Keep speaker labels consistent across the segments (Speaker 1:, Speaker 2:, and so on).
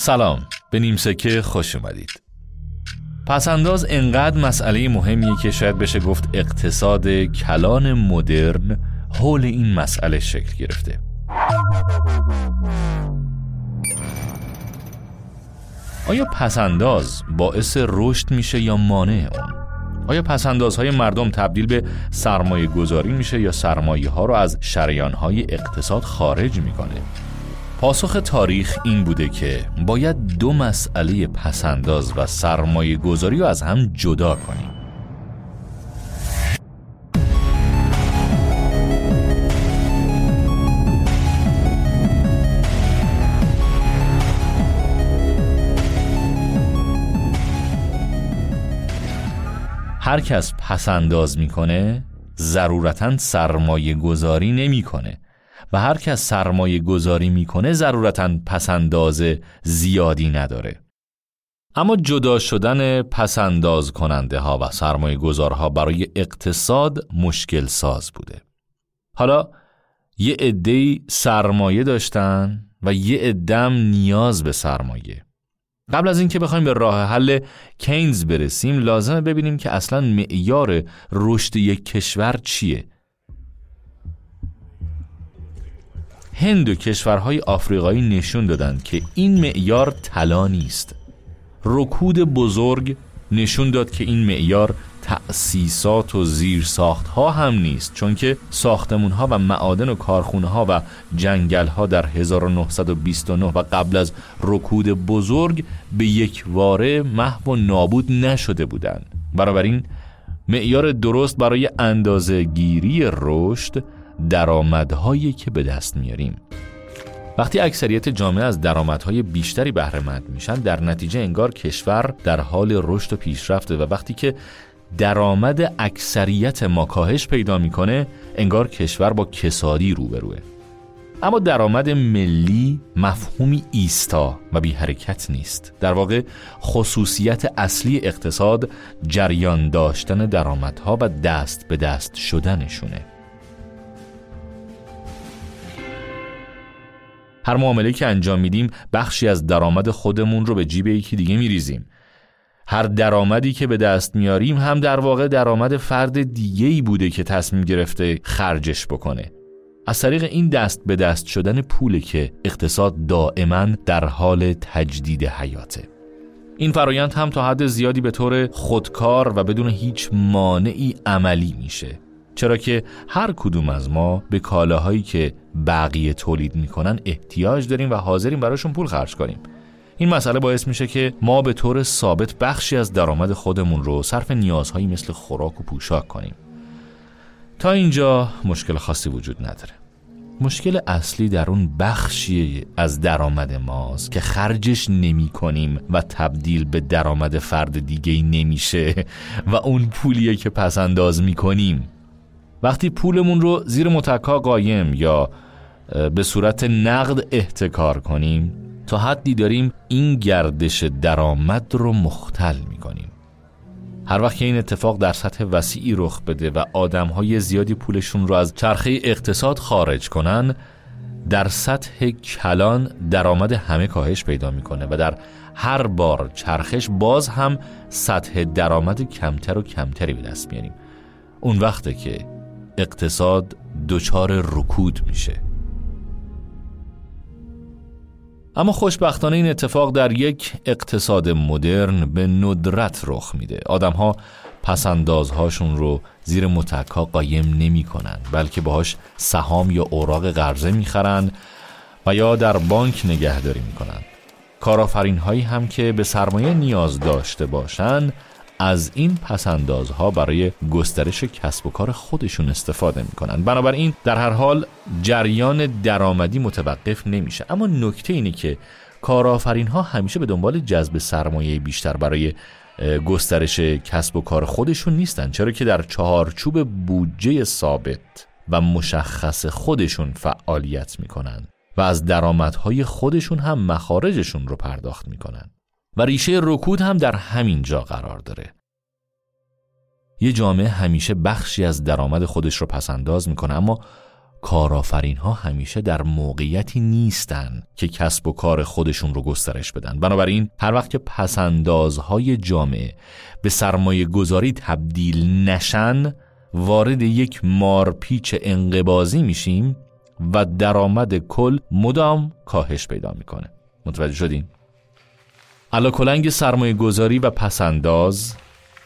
Speaker 1: سلام به نیم سکه خوش اومدید پسنداز انقدر مسئله مهمیه که شاید بشه گفت اقتصاد کلان مدرن حول این مسئله شکل گرفته آیا پسنداز باعث رشد میشه یا مانع اون؟ آیا پسندازهای مردم تبدیل به سرمایه گذاری میشه یا سرمایه ها رو از شریان های اقتصاد خارج می‌کنه؟ پاسخ تاریخ این بوده که باید دو مسئله پسنداز و سرمایه گذاری رو از هم جدا کنیم. هر کس پسنداز می‌کنه ضرورتا سرمایه گذاری نمی‌کنه. و هر کس سرمایه گذاری می‌کنه ضرورتا پسنداز زیادی نداره. اما جدا شدن پسنداز کننده ها و سرمایه گذارها برای اقتصاد مشکل ساز بوده. حالا یه عده سرمایه داشتن و یه عدم نیاز به سرمایه. قبل از اینکه بخوایم به راه حل کینز برسیم لازمه ببینیم که اصلا معیار رشد یک کشور چیه. هند و کشورهای آفریقایی نشون دادند که این معیار طلا نیست. رکود بزرگ نشون داد که این معیار تأسیسات و زیرساخت ها هم نیست چون که ساختمون ها و معادن و کارخونه ها و جنگل ها در 1929 و قبل از رکود بزرگ به یک واره محو و نابود نشده بودند. بنابراین معیار درست برای اندازه گیری رشد درآمدهایی که به دست میاریم. وقتی اکثریت جامعه از درآمدهای بیشتری بهره مند میشن در نتیجه انگار کشور در حال رشد و پیشرفته و وقتی که درآمد اکثریت ما کاهش پیدا می‌کنه انگار کشور با کسادی روبروه. اما درآمد ملی مفهومی ایستا و بی حرکت نیست. در واقع خصوصیت اصلی اقتصاد جریان داشتن درآمدها و دست به دست شدنشونه. هر معامله که انجام میدیم بخشی از درآمد خودمون رو به جیب یکی دیگه میریزیم. هر درآمدی که به دست میاریم هم در واقع درآمد فرد دیگه ای بوده که تصمیم گرفته خرجش بکنه. از طریق این دست به دست شدن پوله که اقتصاد دائما در حال تجدید حیاته. این فرایند هم تا حد زیادی به طور خودکار و بدون هیچ مانعی عملی میشه. چرا که هر کدوم از ما به کالاهایی که بقیه تولید می‌کنن احتیاج داریم و حاضریم براشون پول خرج کنیم. این مسئله باعث میشه که ما به طور ثابت بخشی از درآمد خودمون رو صرف نیازهایی مثل خوراک و پوشاک کنیم. تا اینجا مشکل خاصی وجود نداره. مشکل اصلی در اون بخشی از درآمد ماست که خرجش نمی کنیم و تبدیل به درآمد فرد دیگه نمیشه و اون پولیه که پس انداز می کنیم. وقتی پولمون رو زیر متکا قایم یا به صورت نقد احتکار کنیم تا حدی داریم این گردش درآمد رو مختل می‌کنیم. هر وقت که این اتفاق در سطح وسیعی رخ بده و آدمهای زیادی پولشون رو از چرخه اقتصاد خارج کنن در سطح کلان درآمد همه کاهش پیدا می‌کنه و در هر بار چرخش باز هم سطح درآمد کمتر و کمتری به دست میاریم اون وقته که اقتصاد دچار رکود میشه. اما خوشبختانه این اتفاق در یک اقتصاد مدرن به ندرت رخ میده. آدمها پسندازهاشون رو زیر متکا قایم نمی کنن بلکه باهاش سهام یا اوراق قرضه می‌خرن و یا در بانک نگهداری می‌کنن. کارآفرین هایی هم که به سرمایه نیاز داشته باشند از این پسندازها برای گسترش کسب و کار خودشون استفاده می‌کنن. بنابراین در هر حال جریان درآمدی متوقف نمیشه. اما نکته اینه که کارآفرین ها همیشه به دنبال جذب سرمایه بیشتر برای گسترش کسب و کار خودشون نیستن. چرا که در چهارچوب بودجه ثابت و مشخص خودشون فعالیت می‌کنن و از درآمدهای خودشون هم مخارجشون رو پرداخت می‌کنن. و ریشه رکود هم در همین جا قرار داره. یه جامعه همیشه بخشی از درآمد خودش رو پسنداز می‌کنه اما کارآفرین ها همیشه در موقعیتی نیستن که کسب و کار خودشون رو گسترش بدن. بنابراین هر وقت که پسندازهای جامعه به سرمایه گذاری تبدیل نشن وارد یک مارپیچ انقبازی میشیم و درآمد کل مدام کاهش پیدا می‌کنه. متوجه شدین؟ علا کلنگ سرمایه گذاری و پسنداز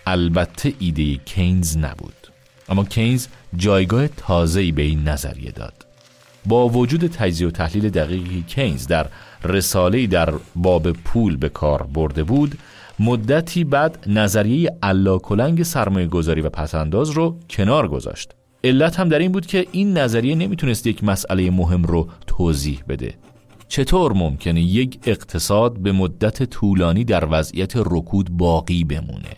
Speaker 1: البته ایده کینز نبود. اما کینز جایگاه تازه‌ای به این نظریه داد. با وجود تجزیه و تحلیل دقیقی کینز در رساله‌ای در باب پول به کار برده بود مدتی بعد نظریه کلنگ سرمایه گذاری و پسنداز رو کنار گذاشت. علت هم در این بود که این نظریه نمی‌تونست یک مسئله مهم رو توضیح بده. چطور ممکنه یک اقتصاد به مدت طولانی در وضعیت رکود باقی بمونه؟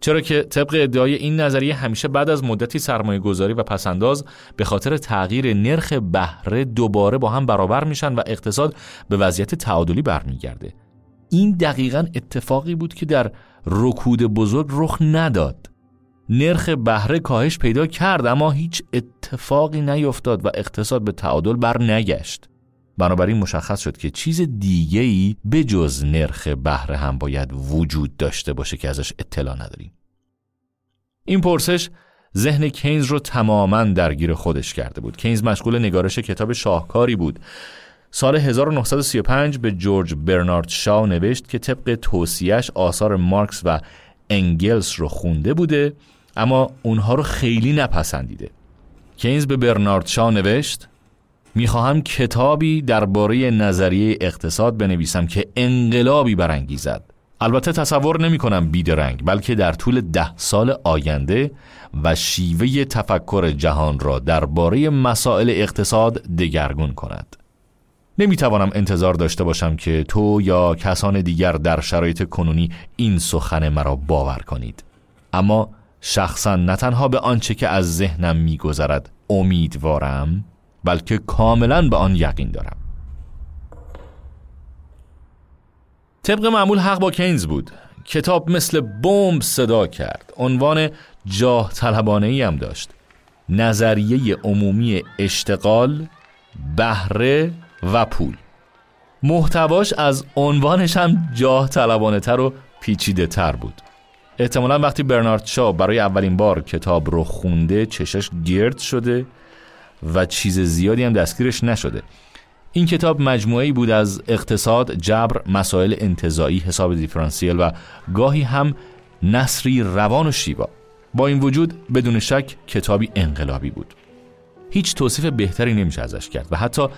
Speaker 1: چرا که طبق ادعای این نظریه همیشه بعد از مدتی سرمایه گذاری و پسنداز به خاطر تغییر نرخ بهره دوباره با هم برابر میشن و اقتصاد به وضعیت تعادلی برمیگرده. این دقیقا اتفاقی بود که در رکود بزرگ رخ نداد. نرخ بهره کاهش پیدا کرد اما هیچ اتفاقی نیفتاد و اقتصاد به تعادل بر نگشت بنابراین مشخص شد که چیز دیگه‌ای به جز نرخ بهره هم باید وجود داشته باشه که ازش اطلاع نداریم. این پرسش ذهن کینز رو تماما درگیر خودش کرده بود. کینز مشغول نگارش کتاب شاهکاری بود. سال 1935 به جورج برنارد شاو نوشت که طبق توصیهش آثار مارکس و انگلس رو خونده بوده اما اونها رو خیلی نپسندیده. کینز به برنارد شاو نوشت می‌خواهم کتابی درباره نظریه اقتصاد بنویسم که انقلابی برانگیزد. البته تصور نمی کنم بیدرنگ بلکه در طول ده سال آینده و شیوه تفکر جهان را درباره مسائل اقتصاد دگرگون کند. نمی توانم انتظار داشته باشم که تو یا کسان دیگر در شرایط کنونی این سخن مرا باور کنید. اما شخصا نه تنها به آنچه که از ذهنم میگذرد امیدوارم بلکه کاملا به آن یقین دارم. طبق معمول حق با کینز بود. کتاب مثل بمب صدا کرد. عنوان جاه طلبانه ای هم داشت. نظریه عمومی اشتغال بهره و پول. محتواش از عنوانش هم جاه طلبانه تر و پیچیده تر بود. احتمالا وقتی برنارد شا برای اولین بار کتاب رو خونده چشش گرد شده و چیز زیادی هم دستگیرش نشده. این کتاب مجموعی بود از اقتصاد، جبر، مسائل انتظایی، حساب دیفرانسیل و گاهی هم نصری روان و شیوا. با این وجود بدون شک کتابی انقلابی بود. هیچ توصیف بهتری نمیشه ازش کرد و حتی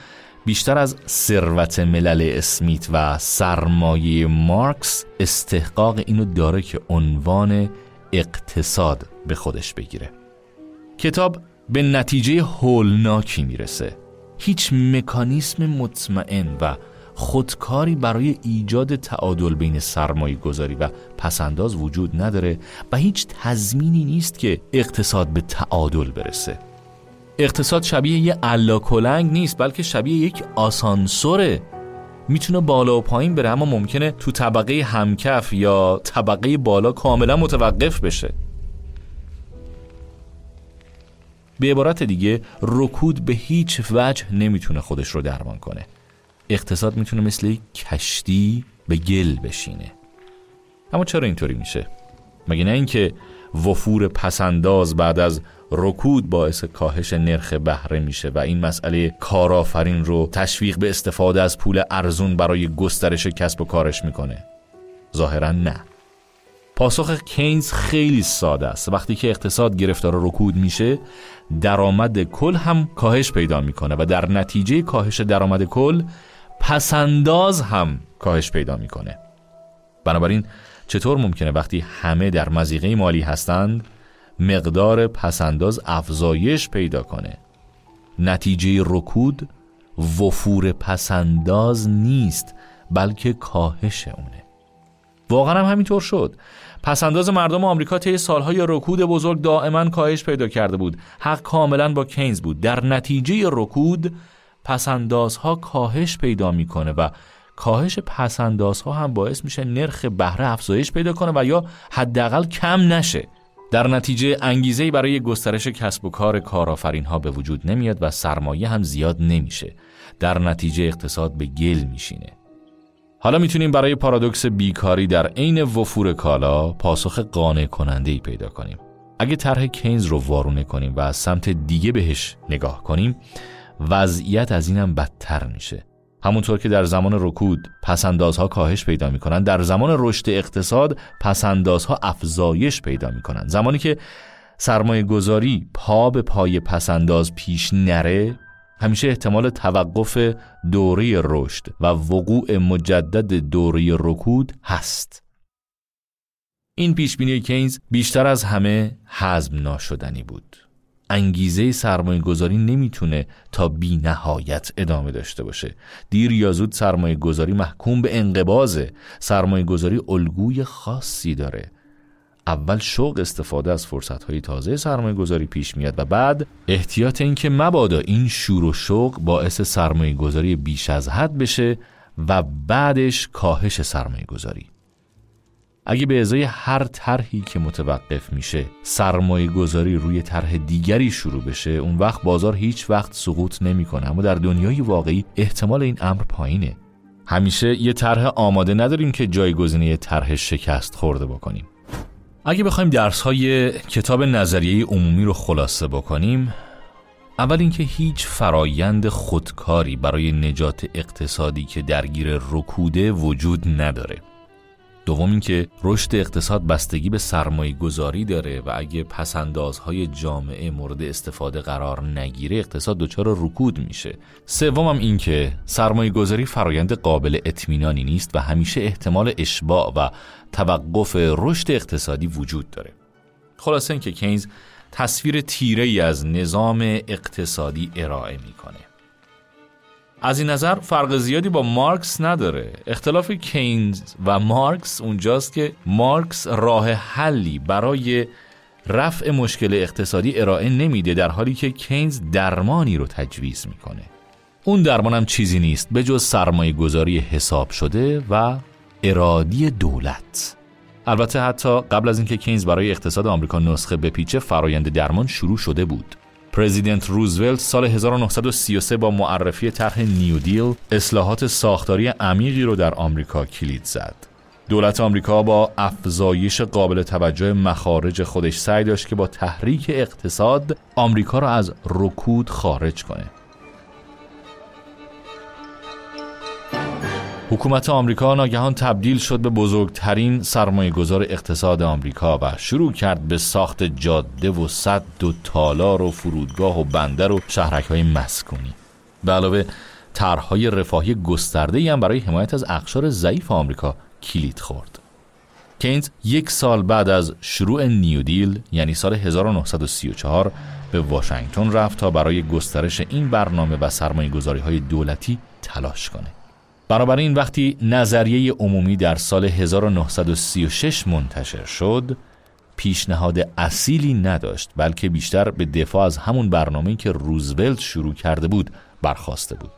Speaker 1: بیشتر از ثروت ملل اسمیت و سرمایه مارکس استحقاق اینو داره که عنوان اقتصاد به خودش بگیره. کتاب به نتیجه هولناکی می‌رسه. هیچ مکانیسم مطمئن و خودکاری برای ایجاد تعادل بین سرمایه گذاری و پسنداز وجود نداره و هیچ تضمینی نیست که اقتصاد به تعادل برسه. اقتصاد شبیه یه کلنگ نیست بلکه شبیه یک آسانسوره. می‌تونه بالا و پایین بره اما ممکنه تو طبقه همکف یا طبقه بالا کاملا متوقف بشه. به عبارت دیگه رکود به هیچ وجه نمی‌تونه خودش رو درمان کنه. اقتصاد می‌تونه مثل کشتی به گل بشینه. اما چرا اینطوری میشه؟ مگه نه اینکه وفور پسنداز بعد از رکود باعث کاهش نرخ بهره میشه و این مسئله کارآفرین رو تشویق به استفاده از پول ارزون برای گسترش کسب و کارش می‌کنه؟ ظاهرا نه. پاسخ کینز خیلی ساده است. وقتی که اقتصاد گرفتار رکود میشه درآمد کل هم کاهش پیدا می‌کنه و در نتیجه کاهش درآمد کل پسنداز هم کاهش پیدا می‌کنه. بنابراین چطور ممکنه وقتی همه در مزیقه مالی هستند مقدار پسنداز افزایش پیدا کنه؟ نتیجه رکود وفور پسنداز نیست بلکه کاهش اونه. واقعا هم همینطور شد. پسنداز مردم آمریکا طی سالهای رکود بزرگ دائما کاهش پیدا کرده بود حق کاملا با کینز بود در نتیجه رکود پسندازها کاهش پیدا می‌کنه و کاهش پسندازها هم باعث میشه نرخ بهره افزایش پیدا کنه و یا حداقل کم نشه در نتیجه انگیزه برای گسترش کسب و کار کارآفرین ها به وجود نمیاد و سرمایه هم زیاد نمیشه. در نتیجه اقتصاد به گل میشینه. حالا می‌تونیم برای پارادوکس بیکاری در عین وفور کالا پاسخ قانع کننده ای پیدا کنیم. اگه طرح کینز رو وارونه کنیم و از سمت دیگه بهش نگاه کنیم وضعیت از اینم بدتر میشه همونطور که در زمان رکود پسندازها کاهش پیدا می‌کنن در زمان رشد اقتصاد پسندازها افزایش پیدا می‌کنن زمانی که سرمایه گذاری پا به پای پسنداز پیش نره همیشه احتمال توقف دوره رشد و وقوع مجدد دوره رکود هست. این پیشبینی کینز بیشتر از همه حزم ناشدنی بود. انگیزه سرمایه گذاری نمی‌تونه تا بی نهایت ادامه داشته باشه. دیر یا زود سرمایه گذاری محکوم به انقبازه سرمایه گذاری الگوی خاصی داره. اول شوق استفاده از فرصتهای تازه سرمایه گذاری پیش میاد و بعد احتیاط اینکه مبادا این شور و شوق باعث سرمایه گذاری بیش از حد بشه و بعدش کاهش سرمایه گذاری اگه به ازای هر طرحی که متوقف میشه سرمایه گذاری روی طرح دیگری شروع بشه اون وقت بازار هیچ وقت سقوط نمی‌کنه. اما در دنیای واقعی احتمال این امر پایینه. همیشه یه طرح آماده نداریم که جایگزینه طرح شکست خورده بکنیم. اگه بخوایم درس های کتاب نظریه عمومی رو خلاصه بکنیم اول اینکه هیچ فرایند خودکاری برای نجات اقتصادی که درگیر رکوده وجود نداره. دوم اینکه رشد اقتصاد بستگی به سرمایه گذاری داره و اگه پسندازهای جامعه مورد استفاده قرار نگیره اقتصاد دچار رکود میشه. سوم هم اینکه سرمایه گذاری فرایند قابل اطمینانی نیست و همیشه احتمال اشباع و توقف رشد اقتصادی وجود داره. خلاصه اینکه کینز تصویر تیره ای از نظام اقتصادی ارائه می‌کنه. از این نظر فرق زیادی با مارکس نداره. اختلاف کینز و مارکس اونجاست که مارکس راه حلی برای رفع مشکل اقتصادی ارائه نمیده در حالی که کینز درمانی رو تجویز می‌کنه. اون درمان هم چیزی نیست به جز سرمایه گذاری حساب شده و ارادی دولت. البته حتی قبل از اینکه کینز برای اقتصاد آمریکا نسخه بپیچه فرایند درمان شروع شده بود. پرزیدنت روزولت سال 1933 با معرفی طرح نیو دیل اصلاحات ساختاری عمیقی رو در آمریکا کلید زد. دولت آمریکا با افزایش قابل توجه مخارج خودش سعی داشت که با تحریک اقتصاد آمریکا را از رکود خارج کنه. حکومت آمریکا ناگهان تبدیل شد به بزرگترین سرمایه گذار اقتصاد آمریکا و شروع کرد به ساخت جاده و صد و تالار و فرودگاه و بندر و شهرک های مسکونی. به علاوه طرحهای رفاهی گسترده هم برای حمایت از اقشار ضعیف آمریکا کلید خورد. کینز یک سال بعد از شروع نیو دیل یعنی سال 1934 به واشنگتن رفت تا برای گسترش این برنامه و سرمایه گذاری های دولتی تلاش کنه. بنابراین وقتی نظریه عمومی در سال 1936 منتشر شد پیشنهاد اصیلی نداشت بلکه بیشتر به دفاع از همون برنامه‌ای که روزولت شروع کرده بود برخواسته بود.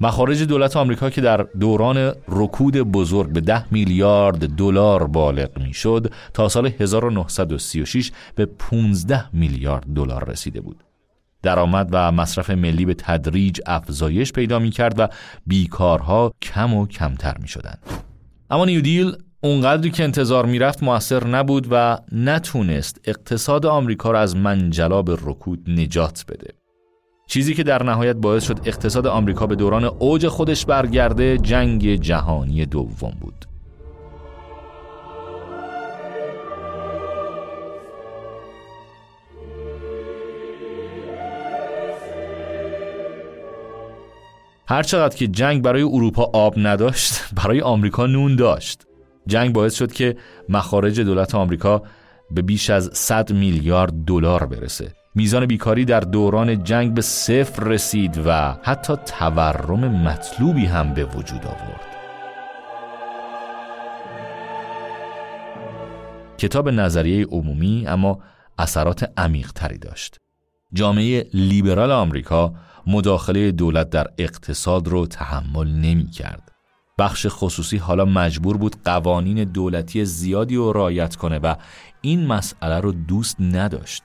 Speaker 1: مخارج دولت آمریکا که در دوران رکود بزرگ به ده میلیارد دلار بالغ می‌شد تا سال 1936 به 15 میلیارد دلار رسیده بود. درآمد و مصرف ملی به تدریج افزایش پیدا می کرد و بیکارها کم و کمتر می شدند. اما نیودیل اونقدری که انتظار می‌رفت موثر نبود و نتونست اقتصاد آمریکا را از منجلاب رکود نجات بده. چیزی که در نهایت باعث شد اقتصاد آمریکا به دوران اوج خودش برگرده جنگ جهانی دوم بود. هرچقدر که جنگ برای اروپا آب نداشت برای آمریکا نون داشت. جنگ باعث شد که مخارج دولت آمریکا به بیش از 100 میلیارد دلار برسه. میزان بیکاری در دوران جنگ به صفر رسید و حتی تورم مطلوبی هم به وجود آورد. کتاب نظریه عمومی اما اثرات عمیق تری داشت. جامعه لیبرال آمریکا مداخله دولت در اقتصاد رو تحمل نمی کرد. بخش خصوصی حالا مجبور بود قوانین دولتی زیادی رو رعایت کنه و این مسئله رو دوست نداشت.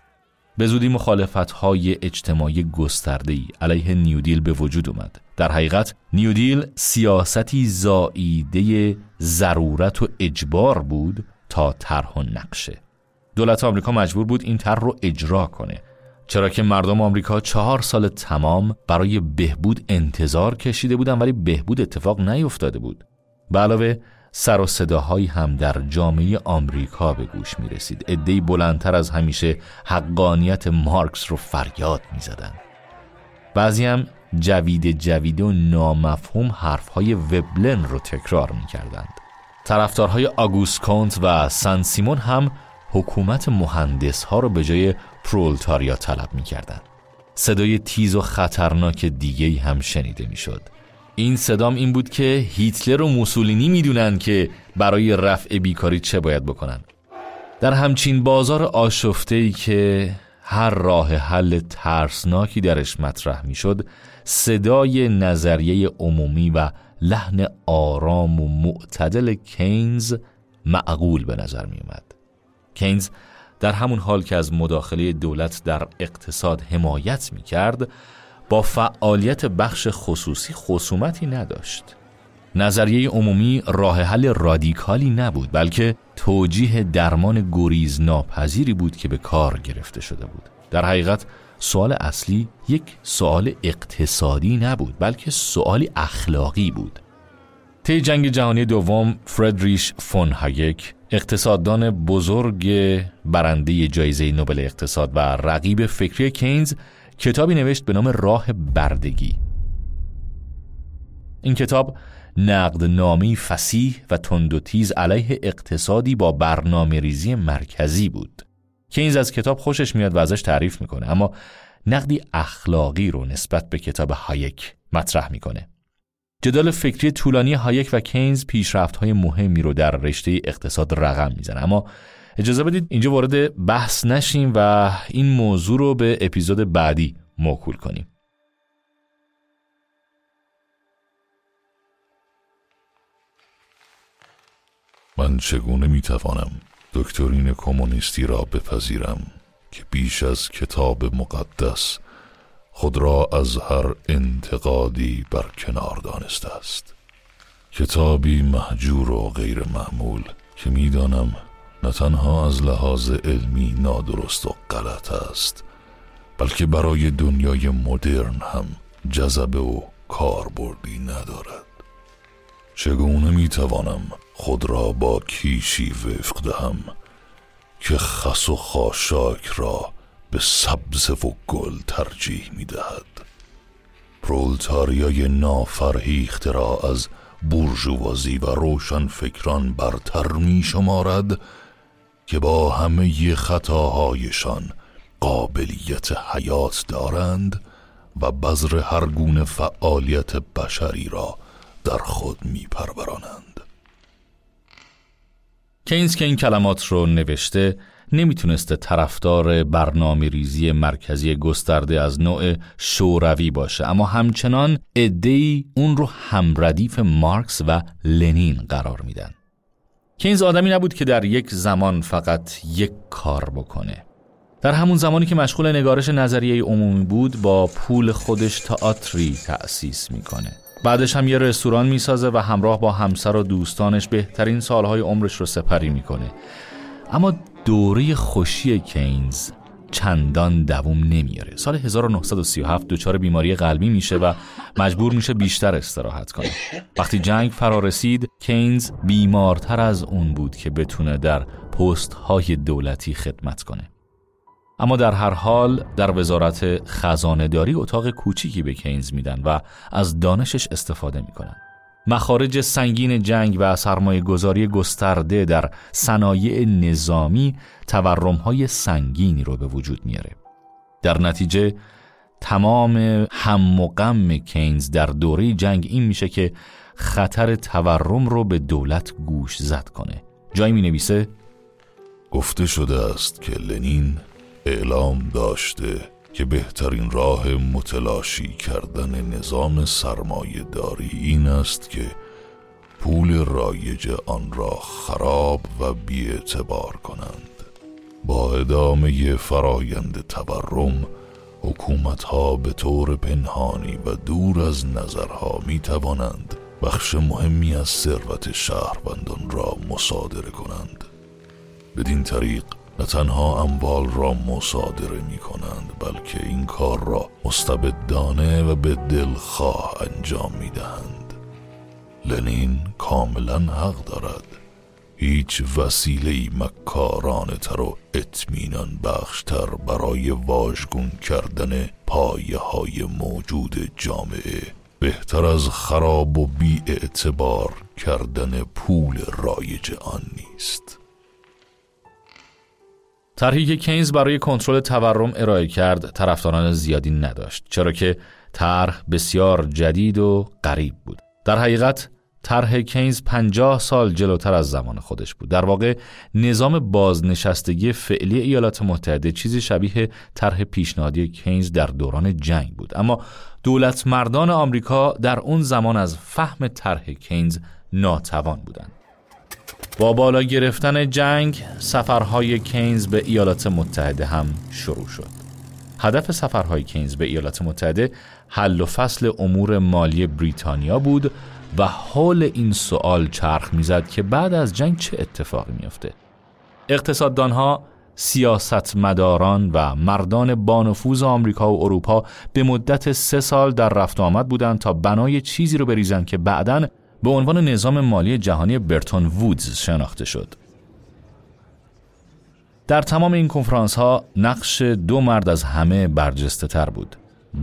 Speaker 1: به زودی مخالفت های اجتماعی گسترده ای علیه نیودیل به وجود اومد. در حقیقت نیودیل سیاستی زاییده ضرورت و اجبار بود تا طرح و نقشه. دولت آمریکا مجبور بود این طرح رو اجرا کنه چرا که مردم آمریکا چهار سال تمام برای بهبود انتظار کشیده بودن ولی بهبود اتفاق نیفتاده بود به علاوه سر و صداهایی هم در جامعه آمریکا به گوش می رسید ادهی بلندتر از همیشه حقانیت مارکس رو فریاد می زدن. بعضی هم جوید جوید و نامفهوم حرفهای وبلن رو تکرار می کردند. طرفدارهای آگوست کونت و سن سیمون هم حکومت مهندس ها رو به جای پرولتاریا طلب می کردن. صدای تیز و خطرناک دیگه هم شنیده می شد. این صدام این بود که هیتلر و موسولینی می‌دونن که برای رفع بیکاری چه باید بکنن. در همچین بازار آشفته ای که هر راه حل ترسناکی درش مطرح می‌شد صدای نظریه عمومی و لحن آرام و معتدل کینز معقول به نظر می اومد. کینز در همون حال که از مداخله دولت در اقتصاد حمایت می کرد با فعالیت بخش خصوصی خصومتی نداشت. نظریه عمومی راه حل رادیکالی نبود بلکه توجیه درمان گریز ناپذیری بود که به کار گرفته شده بود. در حقیقت سوال اصلی یک سوال اقتصادی نبود بلکه سوالی اخلاقی بود. طی جنگ جهانی دوم فردریش فون هایک اقتصاددان بزرگ برنده جایزه نوبل اقتصاد و رقیب فکری کینز کتابی نوشت به نام راه بردگی. این کتاب نقدنامه‌ای فصیح و تند و تیز علیه اقتصادی با برنامه ریزی مرکزی بود. کینز از کتاب خوشش میاد و ازش تعریف می‌کنه اما نقدی اخلاقی رو نسبت به کتاب هایک مطرح می‌کنه. جدال فکری طولانی هایک و کینز پیشرفت های مهمی رو در رشته اقتصاد رقم می‌زنه. اما اجازه بدید اینجا وارد بحث نشیم و این موضوع رو به اپیزود بعدی موکول کنیم.
Speaker 2: من چگونه می‌توانم دکترین کمونیستی را بپذیرم که بیش از کتاب مقدس خود را از هر انتقادی بر کنار دانسته است. کتابی محجور و غیر معمول که می‌دانم نه تنها از لحاظ علمی نادرست و غلط است بلکه برای دنیای مدرن هم جذبه و کاربردی ندارد. چگونه می‌توانم خود را با کیشی وفق دهم که خس و خاشاک را به سبز و گل ترجیح می دهد پرولتاریای نافرهیخته را از بورژوازی و روشن فکران برتر می شمارد که با همه خطاهایشان قابلیت حیات دارند و بذر هر گونه فعالیت بشری را در خود می پرورانند
Speaker 1: که این کلمات رو نوشته نمی‌تونسته طرفدار برنامه ریزی مرکزی گسترده از نوع شوروی باشه. اما همچنان ادهی اون رو همردیف مارکس و لنین قرار میدن. کینز آدمی نبود که در یک زمان فقط یک کار بکنه. در همون زمانی که مشغول نگارش نظریه عمومی بود با پول خودش تئاتری تأسیس می‌کنه. بعدش هم یه رستوران می‌سازه و همراه با همسر و دوستانش بهترین سالهای عمرش رو سپری می‌کنه. اما دوره خوشی کینز چندان دوم نمیاره. سال 1937 دچار بیماری قلبی میشه و مجبور میشه بیشتر استراحت کنه. وقتی جنگ فرا رسید کینز بیمارتر از اون بود که بتونه در پست های دولتی خدمت کنه. اما در هر حال در وزارت خزانه داری اتاق کوچیکی به کینز میدن و از دانشش استفاده می‌کنن. مخارج سنگین جنگ و سرمایه گذاری گسترده در صنایع نظامی تورم های سنگینی رو به وجود میاره. در نتیجه تمام هم و غم کینز در دوره جنگ این میشه که خطر تورم رو به دولت گوش زد کنه. جایی می نویسه
Speaker 2: گفته شده است که لنین اعلام داشته که بهترین راه متلاشی کردن نظام سرمایه داری این است که پول رایج آن را خراب و بیاعتبار کنند. با ادامه فرایند تورم حکومت ها به طور پنهانی و دور از نظرها می توانند بخش مهمی از ثروت شهروندان را مصادره کنند. بدین طریق نه تنها اموال را مصادره می کنند بلکه این کار را مستبدانه و به دلخواه انجام می دهند لنین کاملا حق دارد. هیچ وسیله مکارانه تر و اطمینان بخشتر برای واژگون کردن پایه های موجود جامعه. بهتر از خراب و بی اعتبار کردن پول رایج آن نیست.
Speaker 1: طرحی که کینز برای کنترل تورم ارائه کرد طرفداران زیادی نداشت چرا که طرح بسیار جدید و غریب بود. در حقیقت طرح کینز پنجاه سال جلوتر از زمان خودش بود. در واقع نظام بازنشستگی فعلی ایالات متحده چیزی شبیه طرح پیشنهادی کینز در دوران جنگ بود. اما دولت مردان آمریکا در اون زمان از فهم طرح کینز ناتوان بودند. با بالا گرفتن جنگ سفرهای کینز به ایالات متحده هم شروع شد. هدف سفرهای کینز به ایالات متحده حل و فصل امور مالی بریتانیا بود و حول این سوال چرخ می‌زد که بعد از جنگ چه اتفاقی میافته. اقتصاددانها سیاستمداران و مردان بانفوذ آمریکا و اروپا به مدت سه سال در رفت آمد بودند تا بنای چیزی رو بریزند که بعدا به عنوان نظام مالی جهانی برتون وودز شناخته شد. در تمام این کنفرانس ها نقش دو مرد از همه برجسته تر بود.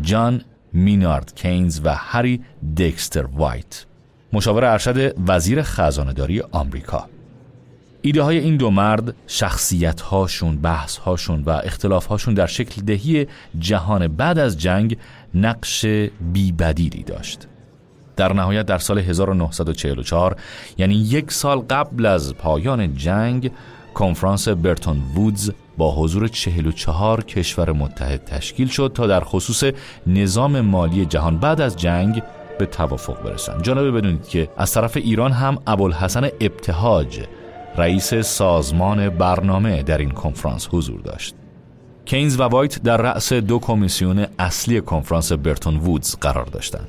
Speaker 1: جان مینارد کینز و هری دکستر وایت مشاور ارشد وزیر خزانهداری آمریکا ایده های این دو مرد شخصیت هاشون بحث هاشون و اختلاف هاشون در شکل دهی جهان بعد از جنگ نقش بیبدیلی داشت در نهایت در سال 1944 یعنی یک سال قبل از پایان جنگ کنفرانس برتون وودز با حضور 44 کشور متحد تشکیل شد تا در خصوص نظام مالی جهان بعد از جنگ به توافق برسند. جانبه بدونید که از طرف ایران هم ابوالحسن ابتهاج رئیس سازمان برنامه در این کنفرانس حضور داشت. کینز و وایت در رأس دو کمیسیون اصلی کنفرانس برتون وودز قرار داشتند.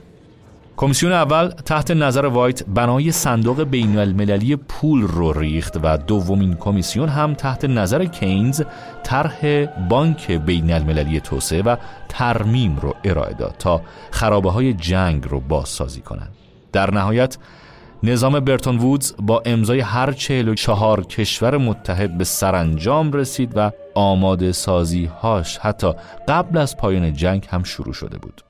Speaker 1: کمیسیون اول تحت نظر وایت بنای صندوق بین المللی پول رو ریخت و دومین کمیسیون هم تحت نظر کینز طرح بانک بین المللی توسعه و ترمیم رو ارائه داد تا خرابه های جنگ رو بازسازی کنند. در نهایت نظام برتون وودز با امضای هر چهل و چهار کشور متحد به سرانجام رسید و آماده سازی هاش حتی قبل از پایان جنگ هم شروع شده بود.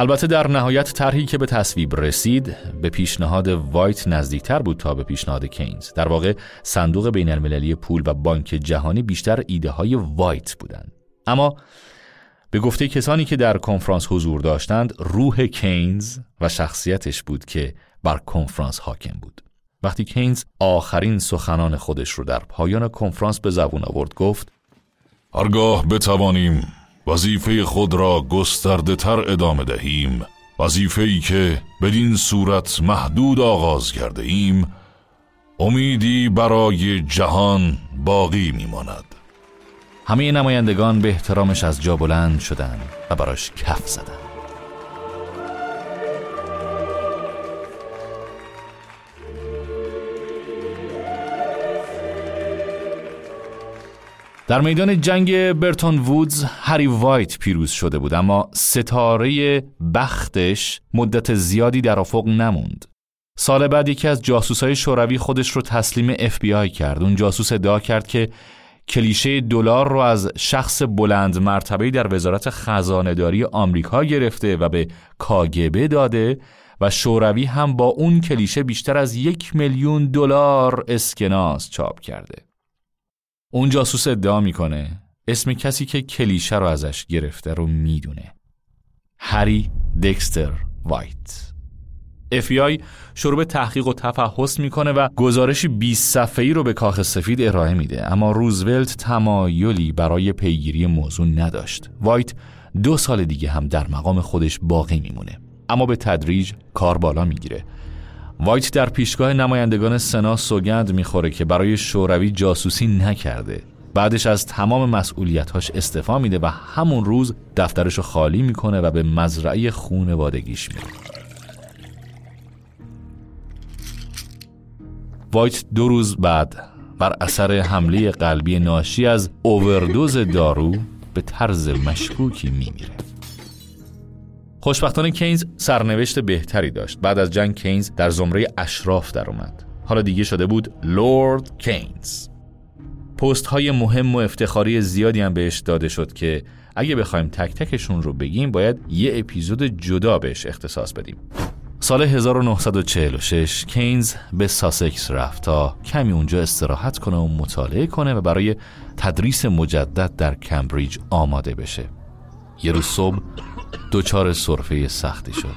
Speaker 1: البته در نهایت طرحی که به تصویب رسید به پیشنهاد وایت نزدیکتر بود تا به پیشنهاد کینز. در واقع صندوق بین المللی پول و بانک جهانی بیشتر ایده های وایت بودند. اما به گفته کسانی که در کنفرانس حضور داشتند روح کینز و شخصیتش بود که بر کنفرانس حاکم بود. وقتی کینز آخرین سخنان خودش رو در پایان کنفرانس به زبون آورد گفت
Speaker 2: هرگاه بتوانیم وظیفه خود را گسترده تر ادامه دهیم. وظیفه ای که بدین صورت محدود آغاز کرده ایم. امیدی برای جهان باقی میماند.
Speaker 1: همه نمایندگان به احترامش از جا بلند شدند و براش کف زدند. در میدان جنگ برتون وودز هری وایت پیروز شده بود اما ستاره بختش مدت زیادی در افق نموند. سال بعد یکی از جاسوسای شوروی خودش رو تسلیم اف بی آی کرد. اون جاسوس ادعا کرد که کلیشه دلار رو از شخص بلند مرتبه در وزارت خزانه‌داری آمریکا گرفته و به کاگ‌ب داده و شوروی هم با اون کلیشه بیشتر از یک میلیون دلار اسکناس چاپ کرده. اون جاسوس ادعا می‌کنه اسم کسی که کلیشه رو ازش گرفته رو می‌دونه. هری دکستر وایت. FBI شروع به تحقیق و تفحص می‌کنه و گزارشی 20 صفحه‌ای رو به کاخ سفید ارائه میده. اما روزولت تمایلی برای پیگیری موضوع نداشت. وایت دو سال دیگه هم در مقام خودش باقی میمونه. اما به تدریج کار بالا می‌گیره. وایت در پیشگاه نمایندگان سنا سوگند می‌خوره که برای شوروی جاسوسی نکرده. بعدش از تمام مسئولیتاش استفا میده و همون روز دفترش رو خالی می‌کنه و به مزرعه خونوادگیش میره. وایت دو روز بعد بر اثر حمله قلبی ناشی از اووردوز دارو به طرز مشکوکی میمیره. خوشبختانه کینز سرنوشت بهتری داشت. بعد از جنگ کینز در زمره اشراف در اومد. حالا دیگه شده بود لورد کینز. پست های مهم و افتخاری زیادی هم بهش داده شد که اگه بخوایم تک تکشون رو بگیم باید یه اپیزود جدا بهش اختصاص بدیم. سال 1946 کینز به ساسکس رفت تا کمی اونجا استراحت کنه و مطالعه کنه و برای تدریس مجدد در کمبریج آماده بشه. یه روز صبح دچار سرفه سختی شد.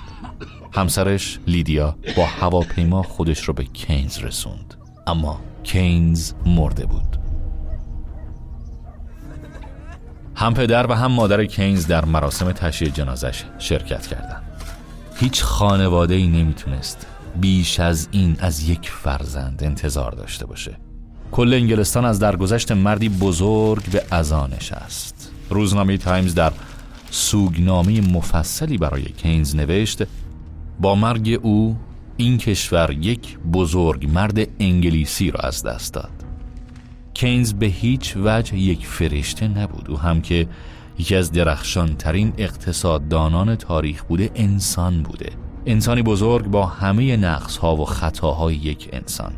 Speaker 1: همسرش لیدیا با هواپیما خودش رو به کینز رسوند. اما کینز مرده بود. هم پدر و هم مادر کینز در مراسم تشییع جنازش شرکت کردند. هیچ خانواده ای نمی‌تونست بیش از این از یک فرزند انتظار داشته باشه. کل انگلستان از درگذشت مردی بزرگ به ازانش است روزنامه تایمز در سوگنامه مفصلی برای کینز نوشت با مرگ او این کشور یک بزرگ مرد انگلیسی را از دست داد. کینز به هیچ وجه یک فرشته نبود او هم که یکی از درخشان ترین اقتصاددانان تاریخ بوده انسان بوده. انسانی بزرگ با همه نقص ها و خطاهای یک انسان.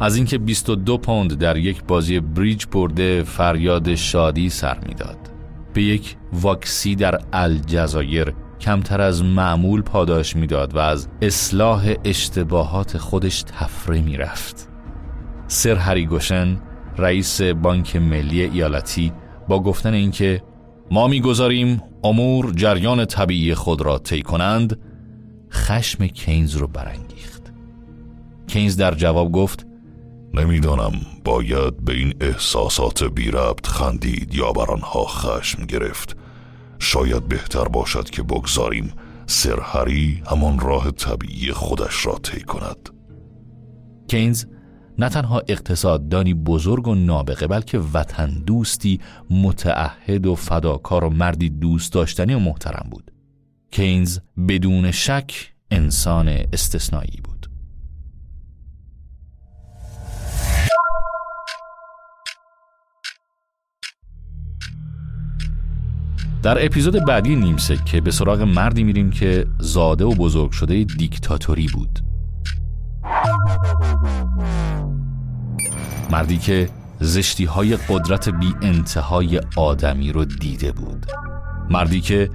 Speaker 1: از اینکه 22 پوند در یک بازی بریج برده فریاد شادی سر می‌داد. به یک واکسی در الجزایر کمتر از معمول پاداش می‌داد و از اصلاح اشتباهات خودش تفره می‌رفت. سر هری گوشن رئیس بانک ملی ایالتی با گفتن اینکه ما می‌گذاریم امور جریان طبیعی خود را طی کنند خشم کینز رو برانگیخت. کینز در جواب گفت
Speaker 2: نمی‌دانم باید به این احساسات بی ربط خندید یا بر آنها خشم گرفت. شاید بهتر باشد که بگذاریم سرهری همان راه طبیعی خودش را طی کند.
Speaker 1: کینز نه تنها اقتصاددانی بزرگ و نابغه بلکه وطن دوستی متعهد و فداکار و مردی دوست داشتنی و محترم بود. کینز بدون شک انسان استثنایی بود. در اپیزود بعدی نیمسه که به سراغ مردی میریم که زاده و بزرگ شده دیکتاتوری بود. مردی که زشتی های قدرت بی انتهای آدمی رو دیده بود. مردی که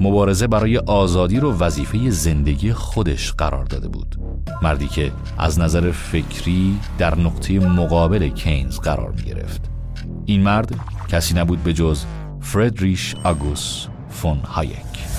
Speaker 1: مبارزه برای آزادی رو وظیفه زندگی خودش قرار داده بود. مردی که از نظر فکری در نقطه مقابل کینز قرار می گرفت این مرد کسی نبود به جز فردریش آگوس فون هایک